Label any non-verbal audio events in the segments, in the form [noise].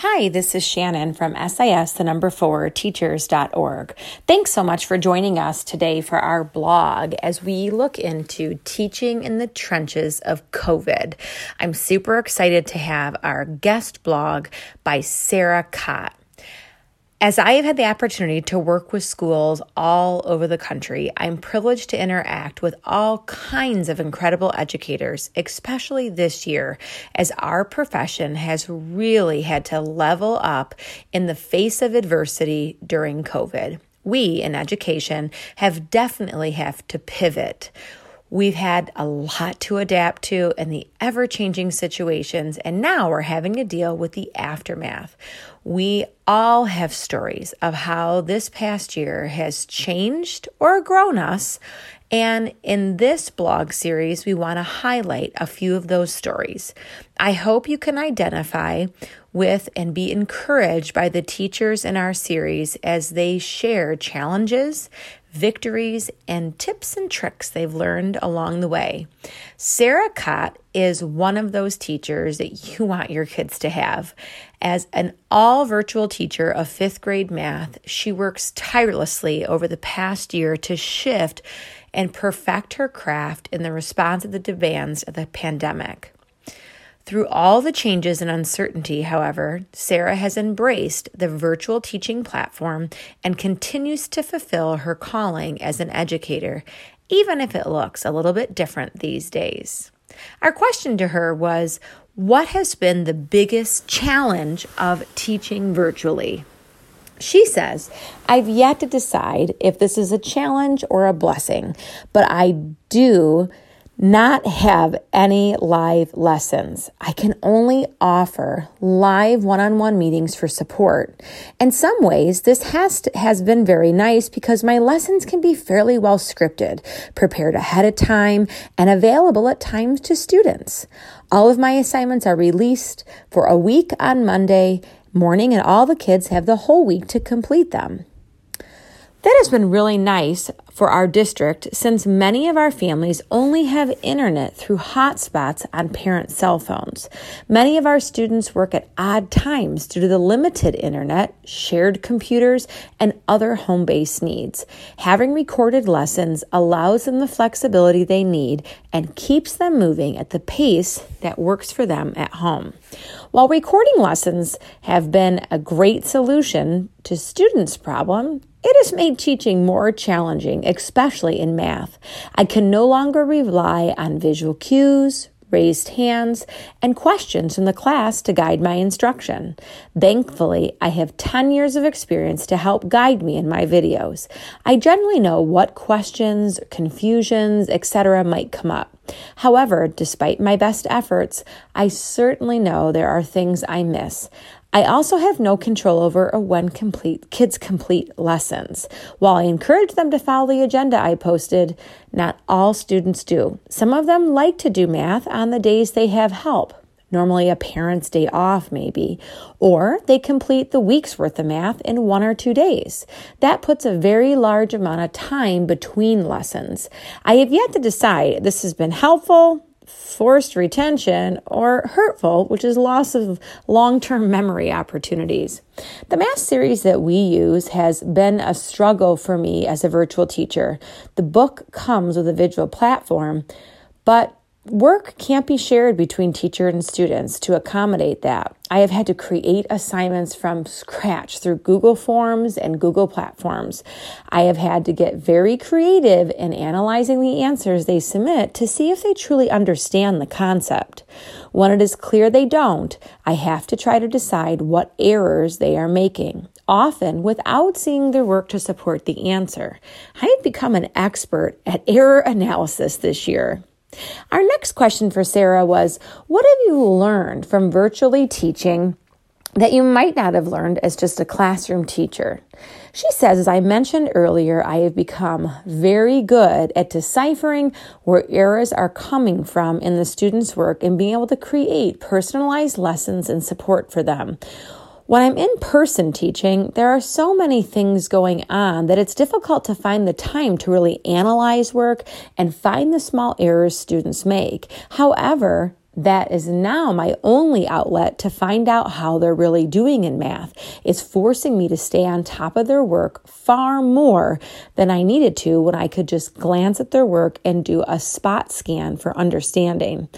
Hi, this is Shannon from SIS, the number four, teachers.org. Thanks so much for joining us today for our blog as we look into teaching in the trenches of COVID. I'm super excited to have our guest blog by Sarah Cott. As I have had the opportunity to work with schools all over the country, I'm privileged to interact with all kinds of incredible educators, especially this year, as our profession has really had to level up in the face of adversity during COVID. We in education have definitely have to pivot. We've had a lot to adapt to in the ever changing situations, and now we're having to deal with the aftermath. We all have stories of how this past year has changed or grown us. And in this blog series, we want to highlight a few of those stories. I hope you can identify with and be encouraged by the teachers in our series as they share challenges, victories, and tips and tricks they've learned along the way. Sarah Cott is one of those teachers that you want your kids to have. As an all virtual teacher of fifth grade math, she works tirelessly over the past year to shift and perfect her craft in the response to the demands of the pandemic. Through all the changes and uncertainty, however, Sarah has embraced the virtual teaching platform and continues to fulfill her calling as an educator, even if it looks a little bit different these days. Our question to her was What has been the biggest challenge of teaching virtually? She says, I've yet to decide if this is a challenge or a blessing, but I do not have any live lessons. I can only offer live one-on-one meetings for support. In some ways, this has to, has been very nice because my lessons can be fairly well scripted, prepared ahead of time, and available at times to students. All of my assignments are released for a week on Monday morning and all the kids have the whole week to complete them. That has been really nice for our district since many of our families only have internet through hotspots on parent cell phones. Many of our students work at odd times due to the limited internet, shared computers, and other home based needs. Having recorded lessons allows them the flexibility they need and keeps them moving at the pace that works for them at home. While recording lessons have been a great solution to students' problem, it has made teaching more challenging, especially in math. I can no longer rely on visual cues, raised hands, and questions from the class to guide my instruction. Thankfully, I have 10 years of experience to help guide me in my videos. I generally know what questions, confusions, etc. might come up. However, despite my best efforts, I certainly know there are things I miss. I also have no control over when complete kids complete lessons. While I encourage them to follow the agenda I posted, not all students do. Some of them like to do math on the days they have help. Normally, a parent's day off, maybe, or they complete the week's worth of math in one or two days. That puts a very large amount of time between lessons. I have yet to decide this has been helpful, forced retention, or hurtful, which is loss of long term memory opportunities. The math series that we use has been a struggle for me as a virtual teacher. The book comes with a visual platform, but Work can't be shared between teacher and students to accommodate that. I have had to create assignments from scratch through Google Forms and Google platforms. I have had to get very creative in analyzing the answers they submit to see if they truly understand the concept. When it is clear they don't, I have to try to decide what errors they are making often without seeing their work to support the answer. I have become an expert at error analysis this year. Our next question for Sarah was What have you learned from virtually teaching that you might not have learned as just a classroom teacher? She says, as I mentioned earlier, I have become very good at deciphering where errors are coming from in the students' work and being able to create personalized lessons and support for them. When I'm in person teaching, there are so many things going on that it's difficult to find the time to really analyze work and find the small errors students make. However, that is now my only outlet to find out how they're really doing in math. It's forcing me to stay on top of their work far more than I needed to when I could just glance at their work and do a spot scan for understanding.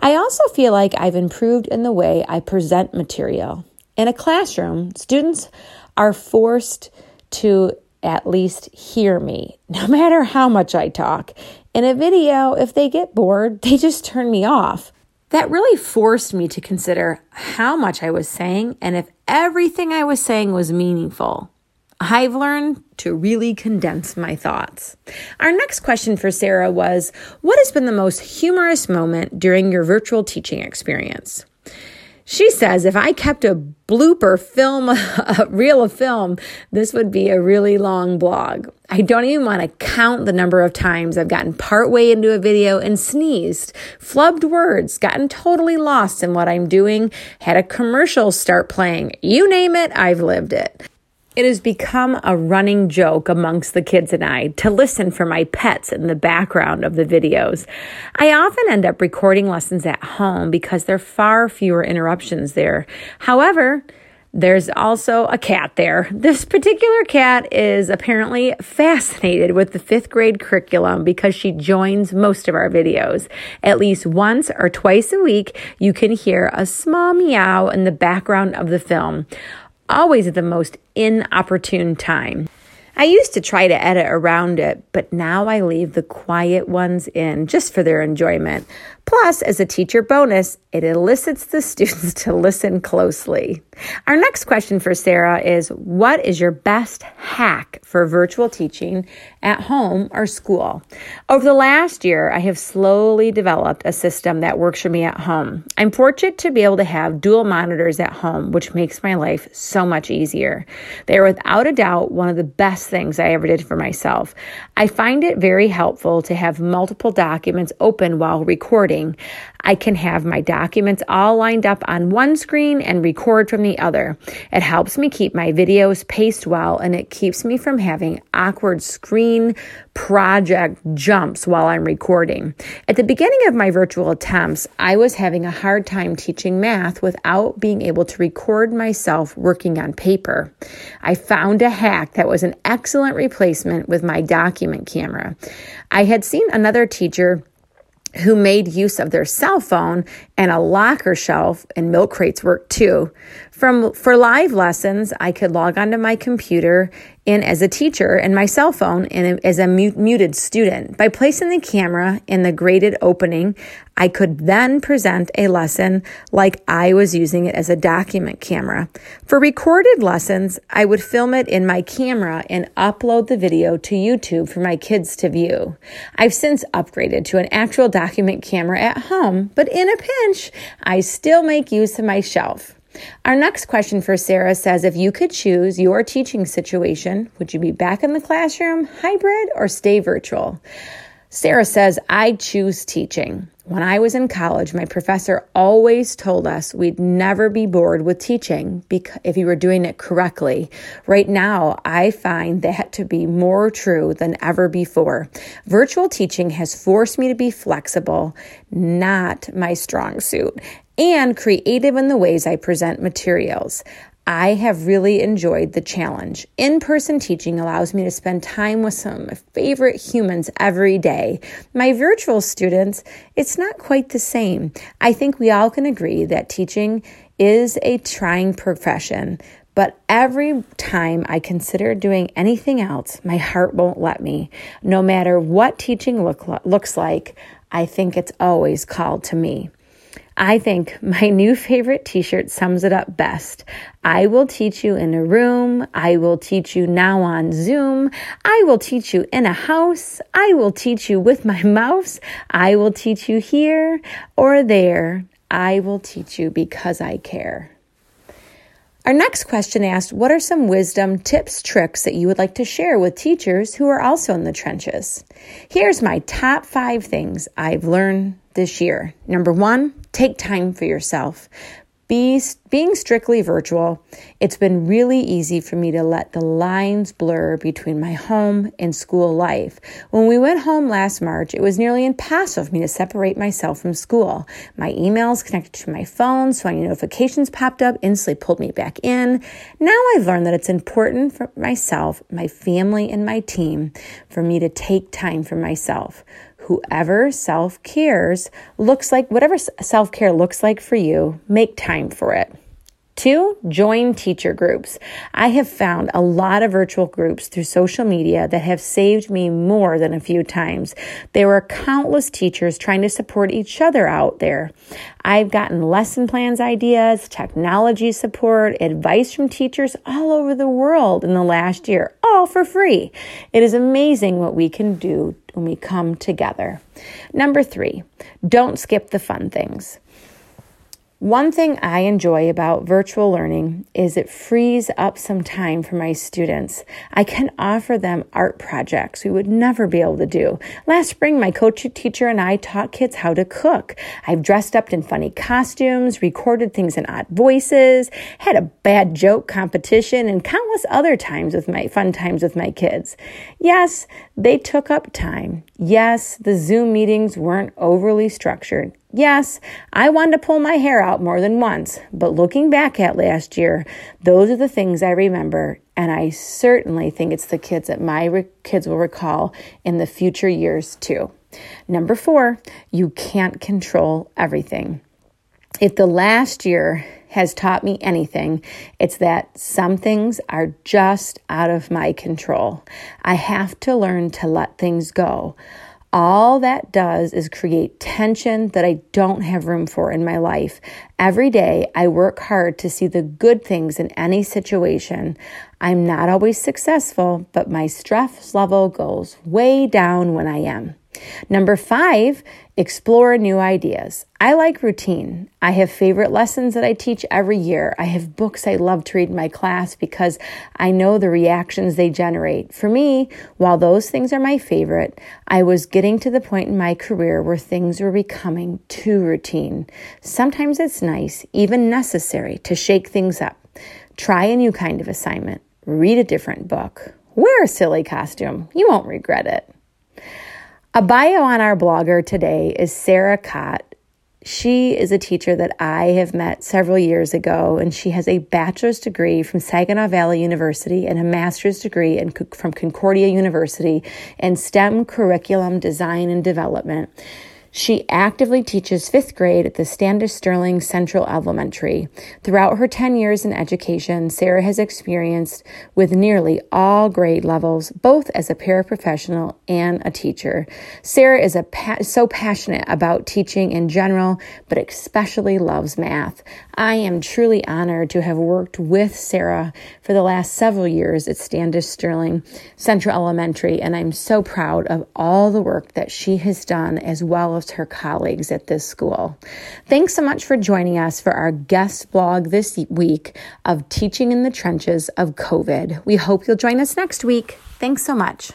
I also feel like I've improved in the way I present material. In a classroom, students are forced to at least hear me, [laughs] no matter how much I talk. In a video, if they get bored, [laughs] they just turn me off. That really forced me to consider how much I was saying and if everything I was saying was meaningful. I've learned to really condense my thoughts. Our next question for Sarah was What has been the most humorous moment during your virtual teaching experience? She says if I kept a blooper film, [laughs] a reel of film, this would be a really long blog. I don't even want to count the number of times I've gotten partway into a video and sneezed, flubbed words, gotten totally lost in what I'm doing, had a commercial start playing. You name it, I've lived it. It has become a running joke amongst the kids and I to listen for my pets in the background of the videos. I often end up recording lessons at home because there are far fewer interruptions there. However, there's also a cat there. This particular cat is apparently fascinated with the fifth grade curriculum because she joins most of our videos. At least once or twice a week, you can hear a small meow in the background of the film always at the most inopportune time. I used to try to edit around it, but now I leave the quiet ones in just for their enjoyment. Plus, as a teacher bonus, it elicits the [laughs] students to listen closely. Our next question for Sarah is What is your best hack for virtual teaching at home or school? Over the last year, I have slowly developed a system that works for me at home. I'm fortunate to be able to have dual monitors at home, which makes my life so much easier. They are without a doubt one of the best things I ever did for myself. I find it very helpful to have multiple documents open while recording I can have my documents all lined up on one screen and record from the other. It helps me keep my videos paced well and it keeps me from having awkward screen project jumps while I'm recording. At the beginning of my virtual attempts, I was having a hard time teaching math without being able to record myself working on paper. I found a hack that was an excellent replacement with my document camera. I had seen another teacher who made use of their cell phone and a locker shelf and milk crates work too. From for live lessons, I could log onto my computer in as a teacher and my cell phone and as a muted student. By placing the camera in the graded opening, I could then present a lesson like I was using it as a document camera. For recorded lessons, I would film it in my camera and upload the video to YouTube for my kids to view. I've since upgraded to an actual document camera at home, but in a pinch, I still make use of my shelf. Our next question for Sarah says If you could choose your teaching situation, would you be back in the classroom, hybrid, or stay virtual? Sarah says, I choose teaching. When I was in college, my professor always told us we'd never be bored with teaching if you were doing it correctly. Right now, I find that to be more true than ever before. Virtual teaching has forced me to be flexible, not my strong suit, and creative in the ways I present materials. I have really enjoyed the challenge. In person teaching allows me to spend time with some of my favorite humans every day. My virtual students, it's not quite the same. I think we all can agree that teaching is a trying profession, but every time I consider doing anything else, my heart won't let me. No matter what teaching look, looks like, I think it's always called to me. I think my [laughs] new favorite t shirt sums it up best. I will teach you in a room. I will teach you now on Zoom. I will teach you in a house. I will teach you with my [laughs] mouse. I will teach you here or there. I will teach you because I care. Our next question asked What are some wisdom, tips, tricks that you would like to share with teachers who are also in the trenches? Here's my top five things I've learned this year. Number one, take time for yourself. Be, being strictly virtual, it's been really easy for me to let the lines blur between my home and school life. When we went home last March, it was nearly impossible for me to separate myself from school. My emails connected to my phone, so any notifications popped up instantly pulled me back in. Now I've learned that it's important for myself, my family, and my team for me to take time for myself whoever self cares looks like, whatever self care looks like for you, make time for it. Two, join teacher groups. I have found a lot of virtual groups through social media that have saved me more than a few times. There are countless teachers trying to support each other out there. I've gotten lesson plans ideas, technology support, advice from teachers all over the world in the last year, all for free. It is amazing what we can do when we come together. Number three, don't skip the fun things. One thing I enjoy about virtual learning is it frees up some time for my students. I can offer them art projects we would never be able to do. Last spring, my coach teacher and I taught kids how to cook. I've dressed up in funny costumes, recorded things in odd voices, had a bad joke competition, and countless other times with my fun times with my kids. Yes, they took up time. Yes, the Zoom meetings weren't overly structured. Yes, I wanted to pull my hair out more than once, but looking back at last year, those are the things I remember, and I certainly think it's the kids that my re- kids will recall in the future years too. Number four, you can't control everything. If the last year has taught me anything, it's that some things are just out of my control. I have to learn to let things go all that does is create tension that I don't have room for in my life. Every day, I work hard to see the good things in any situation. I'm not always successful, but my stress level goes way down when I am. Number five, explore new ideas. I like routine. I have favorite lessons that I teach every year. I have books I love to read in my class because I know the reactions they generate. For me, while those things are my favorite, I was getting to the point in my career where things were becoming too routine. Sometimes it's nice, even necessary, to shake things up. Try a new kind of assignment. Read a different book. Wear a silly costume. You won't regret it. A bio on our blogger today is Sarah Cott. She is a teacher that I have met several years ago, and she has a bachelor's degree from Saginaw Valley University and a master's degree in, from Concordia University in STEM curriculum design and development. She actively teaches fifth grade at the Standish Sterling Central Elementary. Throughout her 10 years in education, Sarah has experienced with nearly all grade levels, both as a paraprofessional and a teacher. Sarah is a pa- so passionate about teaching in general, but especially loves math. I am truly honored to have worked with Sarah for the last several years at Standish Sterling Central Elementary, and I'm so proud of all the work that she has done as well her colleagues at this school. Thanks so much for joining us for our guest blog this week of Teaching in the Trenches of COVID. We hope you'll join us next week. Thanks so much.